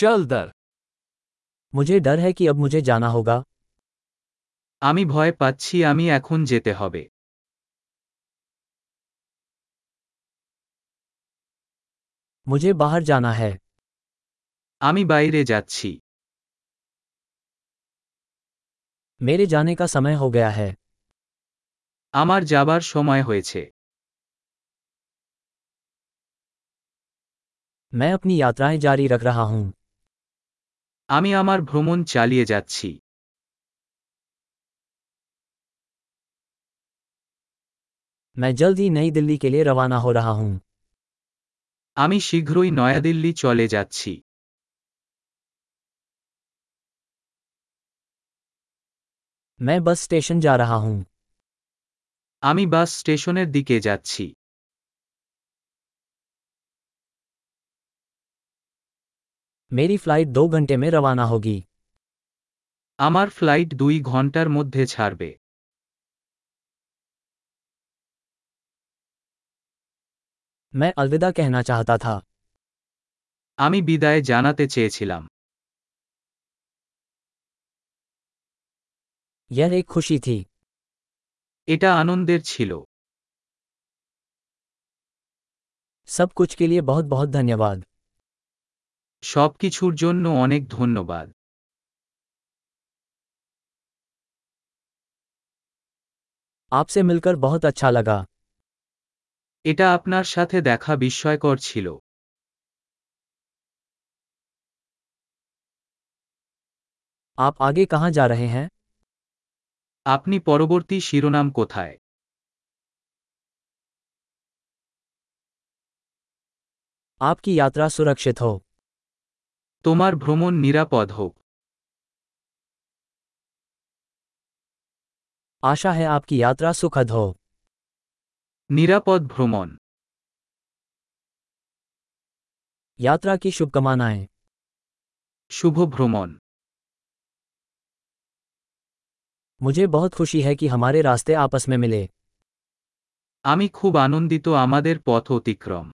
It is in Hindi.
चल दर मुझे डर है कि अब मुझे जाना होगा আমি ভয় পাচ্ছি আমি এখন যেতে হবে मुझे बाहर जाना है আমি বাইরে যাচ্ছি मेरे जाने का समय हो गया है আমার যাবার সময় হয়েছে मैं अपनी यात्राएं जारी रख रहा हूं আমি আমার ভ্রমণ চালিয়ে যাচ্ছি मैं जल्द ही नई दिल्ली के लिए रवाना हो रहा हूं আমি শীঘ্রই নয়াদিল্লি চলে যাচ্ছি मैं बस स्टेशन जा रहा हूं আমি বাস স্টেশনের দিকে যাচ্ছি मेरी फ्लाइट दो घंटे में रवाना होगी আমার ফ্লাইট দুই ঘন্টার মধ্যে ছাড়বে मैं अलविदा कहना चाहता था আমি বিদায় জানাতে চেয়েছিলাম यह एक खुशी थी এটা আনন্দের ছিল सब कुछ के लिए बहुत बहुत धन्यवाद সবকিছুর জন্য অনেক ধন্যবাদ आपसे मिलकर बहुत अच्छा लगा এটা আপনার সাথে দেখা বিস্ময়কর ছিল आप आगे कहाँ जा रहे हैं আপনি পরবর্তী শিরোনাম কোথায় आपकी यात्रा सुरक्षित हो তোমার ভ্রমণ নিরাপদ হোক आशा है आपकी यात्रा सुखद हो নিরাপদ ভ্রমণ यात्रा की शुभकामनाएं শুভ ভ্রমণ मुझे बहुत खुशी है कि हमारे रास्ते आपस में मिले আমি খুব আনন্দিত আমাদের পথ অতিক্রম